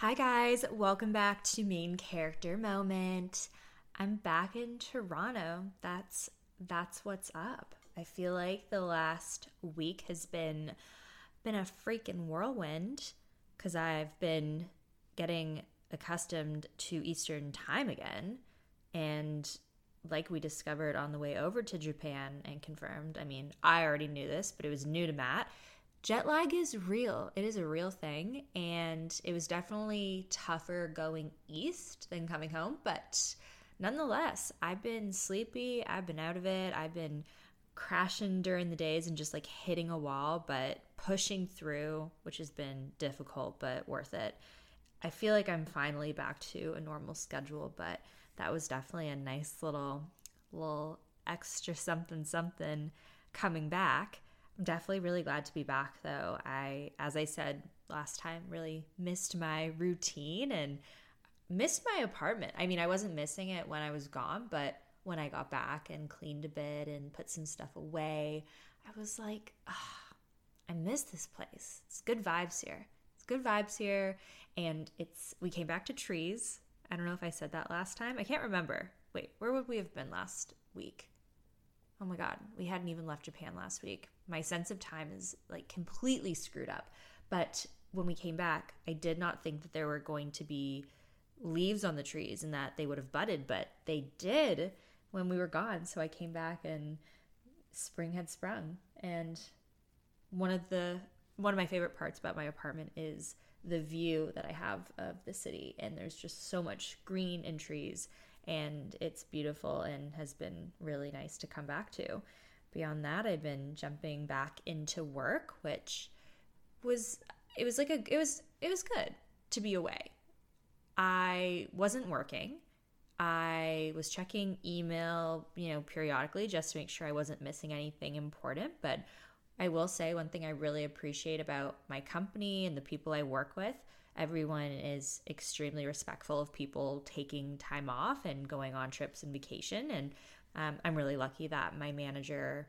Hi guys, welcome back to Main Character Moment. I'm back in Toronto. That's that's what's up. I feel like the last week has been been a freaking whirlwind cuz I've been getting accustomed to Eastern time again and like we discovered on the way over to Japan and confirmed. I mean, I already knew this, but it was new to Matt jet lag is real. It is a real thing. And it was definitely tougher going east than coming home. But nonetheless, I've been sleepy. I've been out of it. I've been crashing during the days and just like hitting a wall, but pushing through, which has been difficult, but worth it. I feel like I'm finally back to a normal schedule, but that was definitely a nice little, little extra something, something coming back. I'm definitely really glad to be back though. I as I said last time really missed my routine and missed my apartment. I mean, I wasn't missing it when I was gone, but when I got back and cleaned a bit and put some stuff away, I was like, oh, I miss this place. It's good vibes here. It's good vibes here. And it's, we came back to trees. I don't know if I said that last time. I can't remember. Wait, where would we have been last week? Oh my God, we hadn't even left Japan last week. My sense of time is like completely screwed up. But when we came back, I did not think that there were going to be leaves on the trees and that they would have budded, but they did when we were gone. So I came back and spring had sprung. And one of the one of my favorite parts about my apartment is the view that I have of the city and there's just so much green and trees and it's beautiful and has been really nice to come back to. Beyond that, I've been jumping back into work, which was it was like a it was it was good to be away. I wasn't working. I was checking email, you know, periodically just to make sure I wasn't missing anything important, but I will say one thing I really appreciate about my company and the people I work with everyone is extremely respectful of people taking time off and going on trips and vacation. And um, I'm really lucky that my manager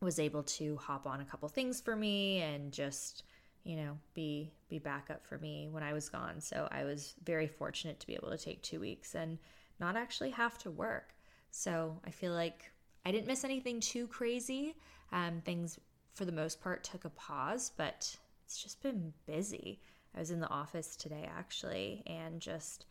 was able to hop on a couple things for me and just you know be be backup for me when I was gone. So I was very fortunate to be able to take 2 weeks and not actually have to work. So I feel like I didn't miss anything too crazy. Um, things for the most part took a pause, but it's just been busy. I was in the office today actually and just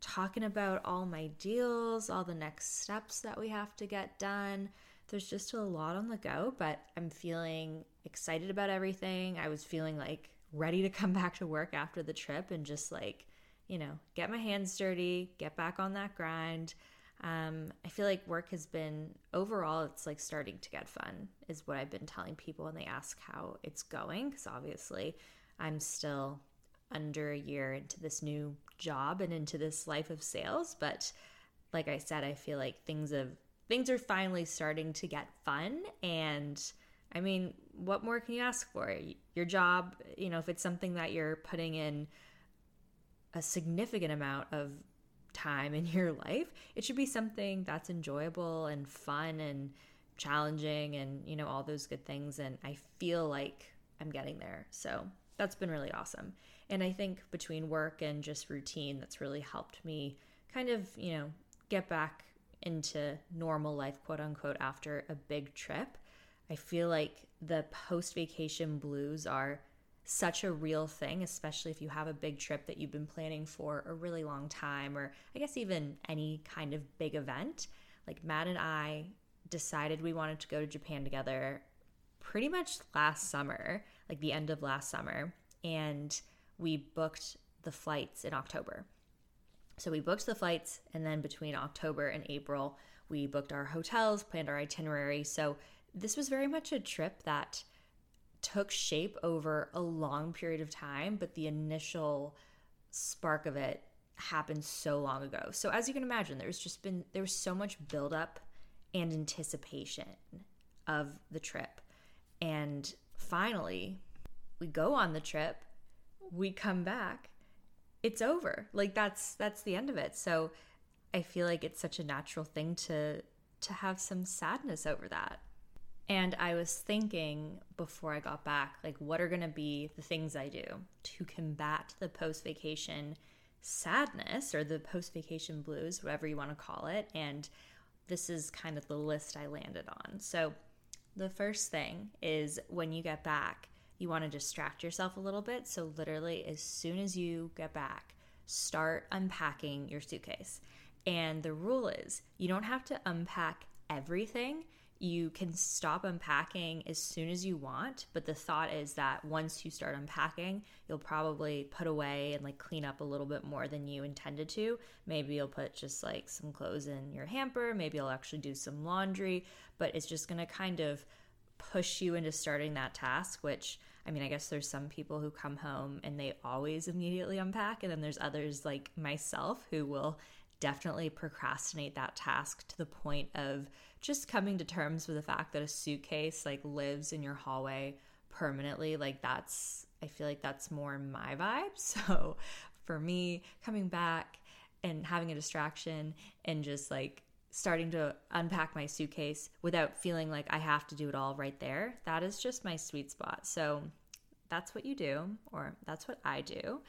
talking about all my deals, all the next steps that we have to get done. There's just a lot on the go, but I'm feeling excited about everything. I was feeling like ready to come back to work after the trip and just like, you know, get my hands dirty, get back on that grind. Um, I feel like work has been overall, it's like starting to get fun, is what I've been telling people when they ask how it's going. Because obviously, I'm still under a year into this new job and into this life of sales. But like i said i feel like things have things are finally starting to get fun. And i mean what more can you ask for? Your job you know if it's something that you're putting in a significant amount of time in your life it should be something that's enjoyable and fun and challenging and you know all those good things. And i feel like i'm getting there. So that's been really awesome and I think between work and just routine, that's really helped me kind of, you know, get back into normal life, quote unquote, after a big trip. I feel like the post vacation blues are such a real thing, especially if you have a big trip that you've been planning for a really long time, or I guess even any kind of big event. Like Matt and I decided we wanted to go to Japan together pretty much last summer, like the end of last summer. And we booked the flights in October. So we booked the flights, and then between October and April, we booked our hotels, planned our itinerary. So this was very much a trip that took shape over a long period of time, but the initial spark of it happened so long ago. So as you can imagine, there's just been there was so much buildup and anticipation of the trip. And finally, we go on the trip we come back it's over like that's that's the end of it so i feel like it's such a natural thing to to have some sadness over that And I was thinking before I got back, like, what are going to be the things I do to combat the post vacation sadness or the post vacation blues, whatever you want to call it. And this is kind of the list I landed on. So, the first thing is when you get back, you want to distract yourself a little bit. So, literally, as soon as you get back, start unpacking your suitcase. And the rule is you don't have to unpack everything you can stop unpacking as soon as you want but the thought is that once you start unpacking you'll probably put away and like clean up a little bit more than you intended to maybe you'll put just like some clothes in your hamper maybe you'll actually do some laundry but it's just going to kind of push you into starting that task which I mean, I guess there's some people who come home and they always immediately unpack, and then there's others like myself who will definitely procrastinate that task to the point of just coming to terms with the fact that a suitcase like lives in your hallway permanently. Like that's i feel like that's more my vibe. So for me coming back and having a distraction and just like starting to unpack my suitcase without feeling like i have to do it all right there. That is just my sweet spot. So that's what you do or that's what i do.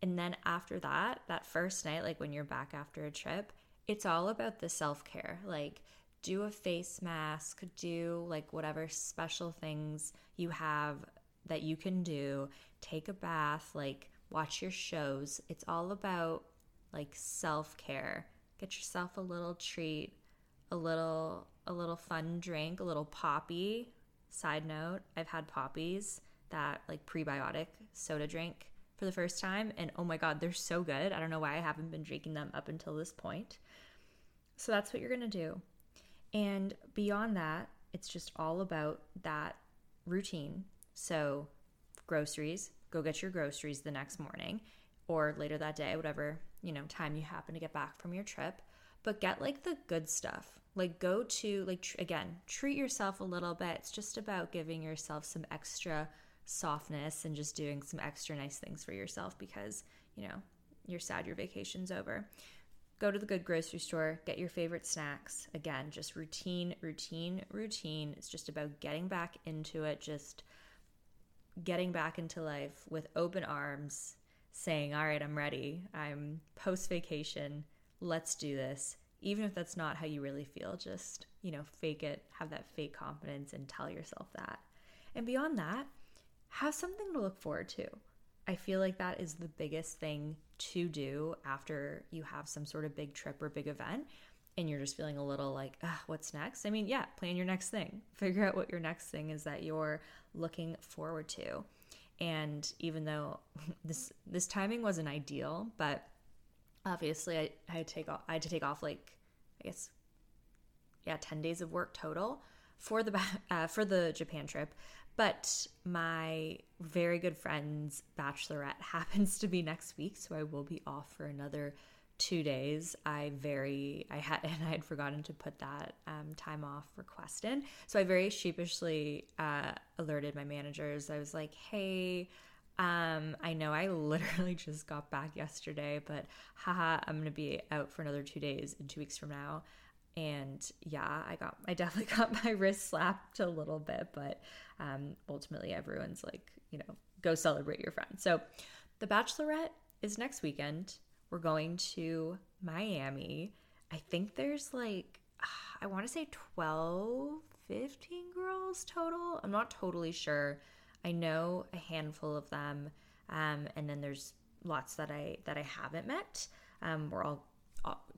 And then after that that first night like when you're back after a trip it's all about the self-care. Like do a face mask, do like whatever special things you have that you can do, take a bath, like watch your shows. It's all about like self-care. Get yourself a little treat, a little a little fun drink, a little Poppi. Side note, I've had Poppis that like prebiotic soda drink for the first time and oh my god, they're so good. I don't know why I haven't been drinking them up until this point. So that's what you're going to do. And beyond that, it's just all about that routine. So, groceries, go get your groceries the next morning or later that day, whatever, you know, time you happen to get back from your trip, but get like the good stuff. Like go to like tr- again, treat yourself a little bit. It's just about giving yourself some extra softness and just doing some extra nice things for yourself because, you know, you're sad your vacation's over go to the good grocery store, get your favorite snacks. Again, just routine, routine, routine. It's just about getting back into it, just getting back into life with open arms, saying, All right, I'm ready. I'm post vacation. Let's do this. Even if that's not how you really feel, just, you know, fake it, have that fake confidence and tell yourself that. And beyond that, have something to look forward to. I feel like that is the biggest thing to do after you have some sort of big trip or big event and you're just feeling a little like, what's next? I mean, yeah, plan your next thing. Figure out what your next thing is that you're looking forward to. And even though this this timing wasn't ideal, but obviously I, I had to take off I had to take off like I guess yeah, 10 days of work total for the uh, for the Japan trip. But my very good friend's bachelorette happens to be next week, so I will be off for another two days. I very I had and I had forgotten to put that um, time off request in, so I very sheepishly uh, alerted my managers. I was like, "Hey." Um, I know I literally just got back yesterday, but haha, I'm gonna be out for another two days in two weeks from now and yeah i got i definitely got my wrist slapped a little bit but um, ultimately everyone's like you know go celebrate your friend so the bachelorette is next weekend we're going to miami. I think there's like i want to say 12 15 girls total. I'm not totally sure. I know a handful of them um, and then there's lots that i that i haven't met. Um, we're all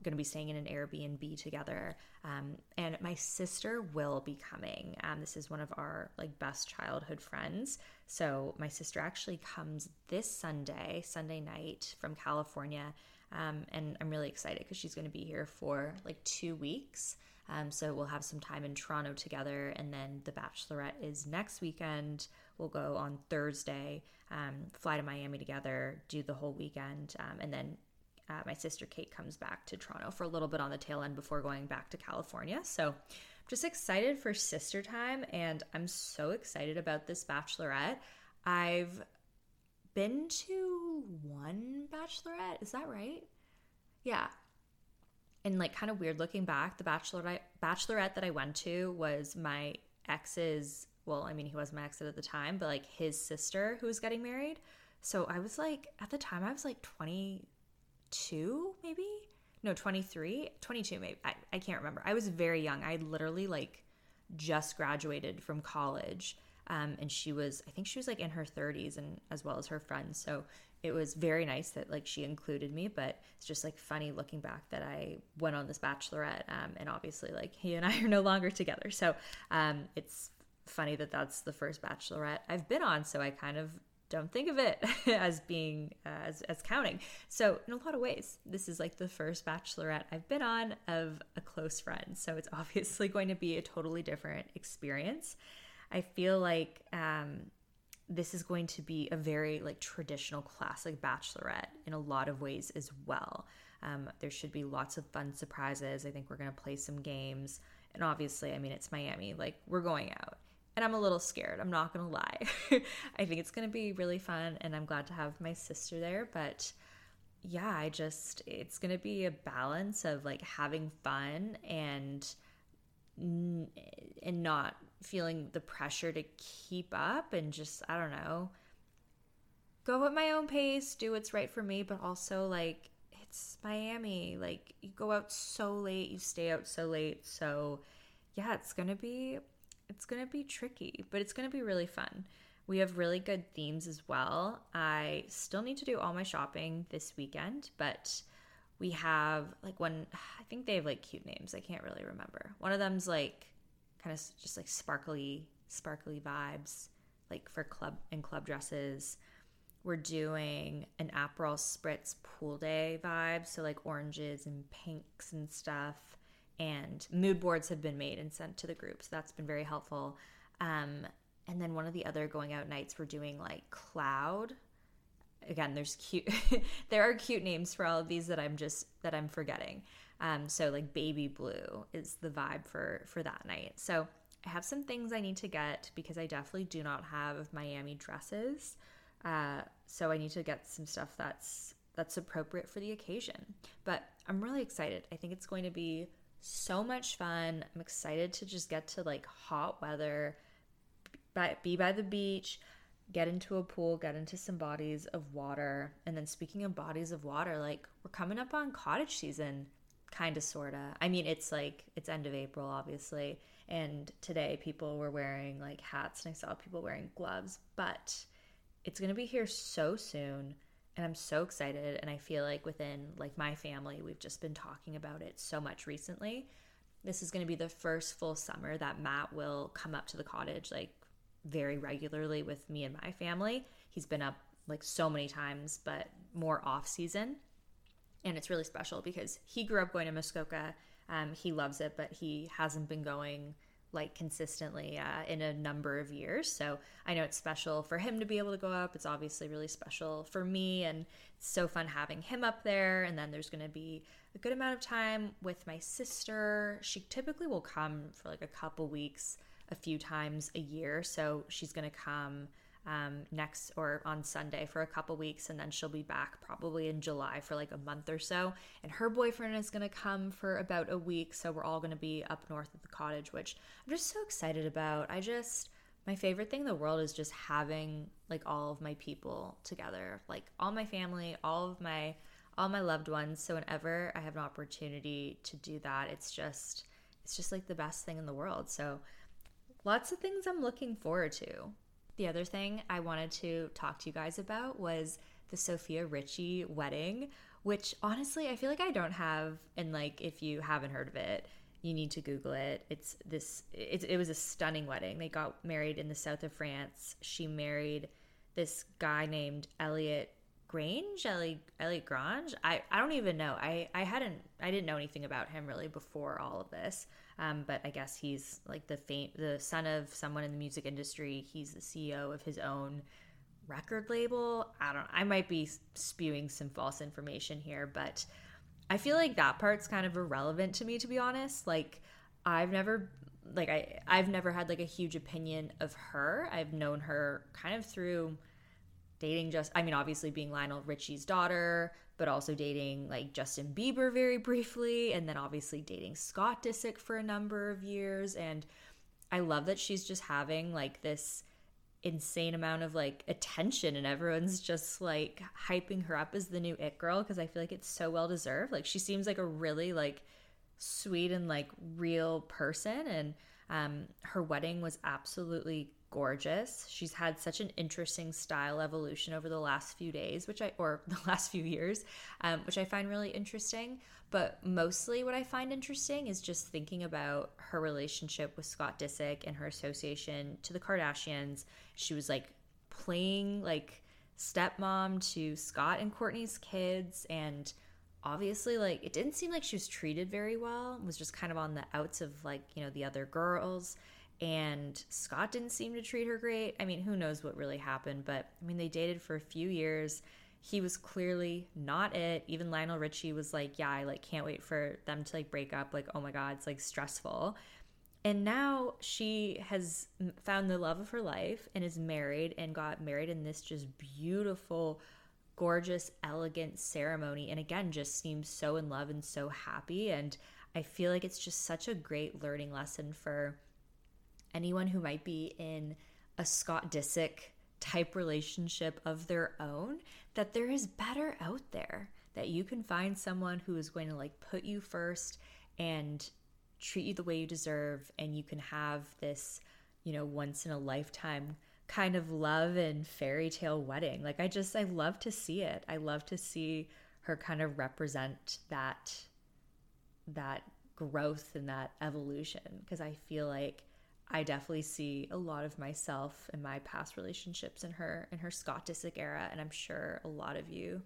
going to be staying in an Airbnb together. Um, and my sister will be coming. Um, this is one of our like best childhood friends. So my sister actually comes this Sunday, Sunday night from California. Um, and I'm really excited because she's going to be here for like two weeks. Um, so we'll have some time in Toronto together. And then the Bachelorette is next weekend. We'll go on Thursday, um, fly to Miami together, do the whole weekend, um, and then uh, my sister Kate comes back to Toronto for a little bit on the tail end before going back to California. So I'm just excited for sister time and I'm so excited about this bachelorette. I've been to one bachelorette, is that right? Yeah. And like kind of weird looking back, the bachelorette bachelorette that I went to was my ex's, well, I mean, he was my ex at the time, but like his sister who was getting married. So I was like, at the time, I was like 22, maybe? No, 23, 22, maybe. I, I can't remember. I was very young. I literally like just graduated from college. Um, and she was, I think she was like in her 30s and as well as her friends. So it was very nice that like she included me, but it's just like funny looking back that I went on this bachelorette. Um, and obviously, like he and I are no longer together. So um, it's funny that that's the first bachelorette I've been on. So I kind of don't think of it as being uh, as, as counting. So in a lot of ways this is like the first bachelorette i've been on of a close friend. So it's obviously going to be a totally different experience. I feel like um, this is going to be a very like traditional classic bachelorette in a lot of ways as well. Um, there should be lots of fun surprises. I think we're going to play some games. And obviously i mean it's miami. Like we're going out and i'm a little scared i'm not to lie i think it's to be really fun and i'm glad to have my sister there but yeah i just it's to be a balance of like having fun and and not feeling the pressure to keep up and just, I don't know, go at my own pace, do what's right for me, but also like it's Miami. Like you go out so late, you stay out so late. So yeah, it's going to be it's going to be tricky, but it's going to be really fun. We have really good themes as well. I still need to do all my shopping this weekend, but we have like one I think they have like cute names. I can't really remember. One of them's like kind of just like sparkly, sparkly vibes, like for club and club dresses. We're doing an Aperol Spritz pool day vibe, so like oranges and pinks and stuff. And mood boards have been made and sent to the group, so that's been very helpful. Um, and then one of the other going out nights, we're doing like cloud. Again, there's cute. there are cute names for all of these that I'm just that I'm forgetting. Um, so like baby blue is the vibe for for that night. So I have some things I need to get because I definitely do not have Miami dresses. Uh, so I need to get some stuff that's that's appropriate for the occasion. But I'm really excited. I think it's going to be so much fun. I'm excited to just get to like hot weather, be by the beach, get into a pool, get into some bodies of water. And then speaking of bodies of water, like we're coming up on cottage season kind of sorta i mean it's like it's end of april obviously and today people were wearing like hats and i saw people wearing gloves but it's going to be here so soon and i'm so excited and i feel like within like my family we've just been talking about it so much recently. This is going to be the first full summer that matt will come up to the cottage like very regularly with me and my family. He's been up like so many times but more off season. And it's really special because he grew up going to Muskoka. Um, he loves it, but he hasn't been going like consistently uh, in a number of years. So I know it's special for him to be able to go up. It's obviously really special for me, and it's so fun having him up there. And then there's going to be a good amount of time with my sister. She typically will come for like a couple weeks, a few times a year. So she's going to come um, next or on Sunday for a couple weeks, and then she'll be back probably in July for like a month or so. And her boyfriend is going to come for about a week, so we're all going to be up north at the cottage, which I'm just so excited about. I just my favorite thing in the world is just having like all of my people together, like all my family, all of my all my loved ones. So whenever I have an opportunity to do that, it's just it's just like the best thing in the world. So lots of things I'm looking forward to. The other thing I wanted to talk to you guys about was the Sofia Richie wedding, which honestly I feel like I don't have. And like, if you haven't heard of it, you need to Google it. It's this. It, it was a stunning wedding. They got married in the south of France. She married this guy named Elliot Grainge, Elliot Grainge. I, I don't even know. I, I hadn't I didn't know anything about him really before all of this. Um, but I guess he's like the fame, the son of someone in the music industry. He's the CEO of his own record label. I don't. I might be spewing some false information here, but I feel like that part's kind of irrelevant to me, to be honest. Like I've never like I I've never had like a huge opinion of her. I've known her kind of through dating just I mean obviously being Lionel Richie's daughter, but also dating like Justin Bieber very briefly, and then obviously dating Scott Disick for a number of years. And I love that she's just having like this insane amount of like attention and everyone's just like hyping her up as the new it girl because I feel like it's so well deserved. Like she seems like a really like sweet and like real person and um her wedding was absolutely gorgeous. She's had such an interesting style evolution over the last few days, which I or the last few years, um, which I find really interesting. But mostly, what I find interesting is just thinking about her relationship with Scott Disick and her association to the Kardashians. She was like playing like stepmom to Scott and Kourtney's kids, and obviously, like it didn't seem like she was treated very well. Was just kind of on the outs of like you know the other girls and Scott didn't seem to treat her great. I mean, who knows what really happened, but I mean, they dated for a few years. He was clearly not it. Even Lionel Richie was like, "Yeah, I like can't wait for them to like break up. Like, oh my god, it's like stressful." And now she has found the love of her life and is married and got married in this just beautiful, gorgeous, elegant ceremony. And again, just seems so in love and so happy. And I feel like it's just such a great learning lesson for anyone who might be in a Scott Disick type relationship of their own that there is better out there that you can find someone who is going to like put you first and treat you the way you deserve and you can have this you know once in a lifetime kind of love and fairy tale wedding. Like i just i love to see it. I love to see her kind of represent that that growth and that evolution because i feel like I definitely see a lot of myself and my past relationships in her in her Scott Disick era, and I'm sure a lot of you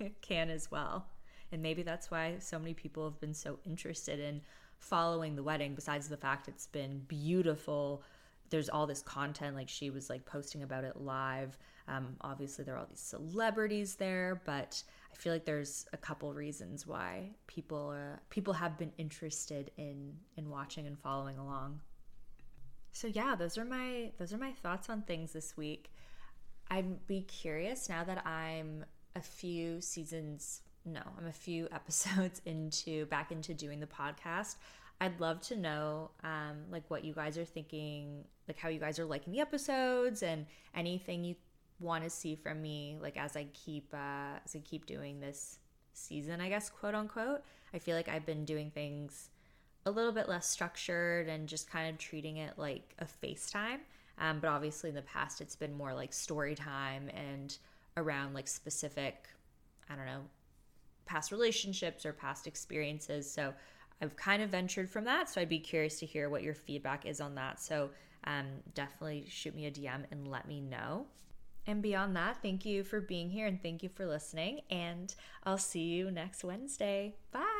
can as well. And maybe that's why so many people have been so interested in following the wedding. Besides the fact it's been beautiful, there's all this content. Like she was like posting about it live. Um, obviously, there are all these celebrities there, but I feel like there's a couple reasons why people uh, people have been interested in in watching and following along. So yeah, those are my those are my thoughts on things this week. I'd be curious now that I'm a few seasons no, I'm a few episodes into back into doing the podcast. I'd love to know um, like what you guys are thinking, like how you guys are liking the episodes and anything you want to see from me like as I keep uh, as I keep doing this season, I guess quote unquote. I feel like I've been doing things a little bit less structured and just kind of treating it like a FaceTime. Um, but obviously, in the past, it's been more like story time and around like specific, I don't know, past relationships or past experiences. So I've kind of ventured from that. So I'd be curious to hear what your feedback is on that. So um, definitely shoot me a DM and let me know. And beyond that, thank you for being here and thank you for listening. And I'll see you next Wednesday. Bye.